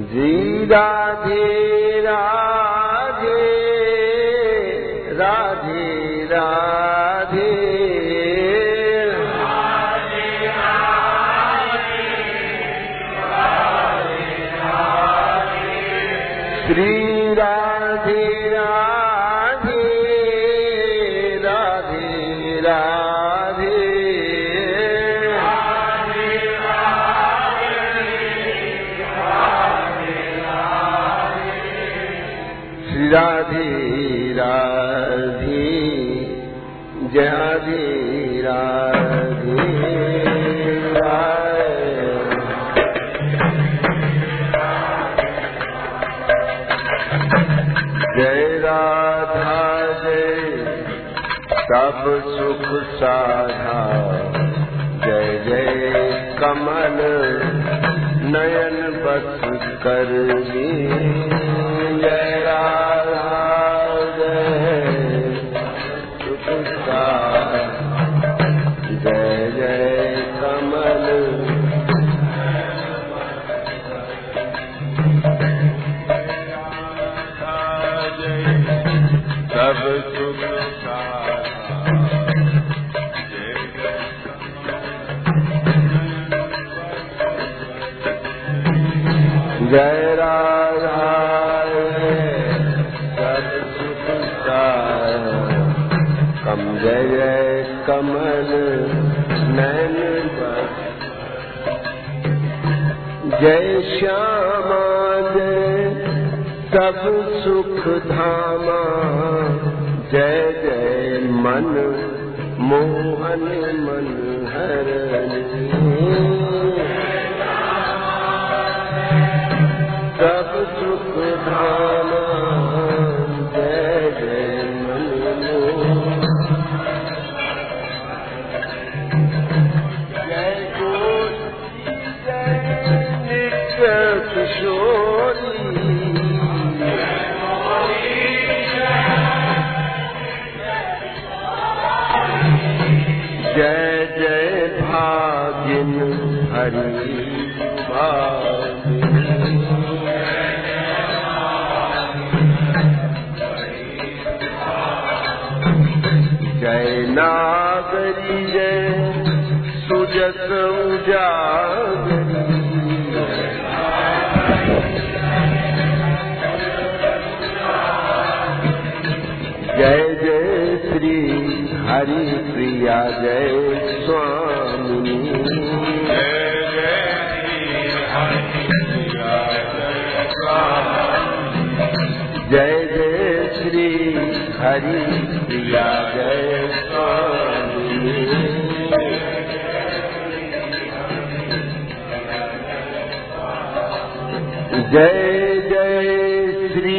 राधे राधे राधे राधे राधे जय राधे जय राधा जय सब सुख साधा। जय जय कमल नयन बस कर जय सुख कम जय कमल नैन जय श्यामा जय सब सुख धामा जय जय मन मोहन मन हरणी सब सुख धामा जय जय मन मोहन जय किशोरी जय जय भागिन हरि जय नागरी जय उजागरी। जय जय श्री हरि प्रिया जय स्वामी। जय जय श्री हरि प्रिया जय स्वामी। जय जय श्री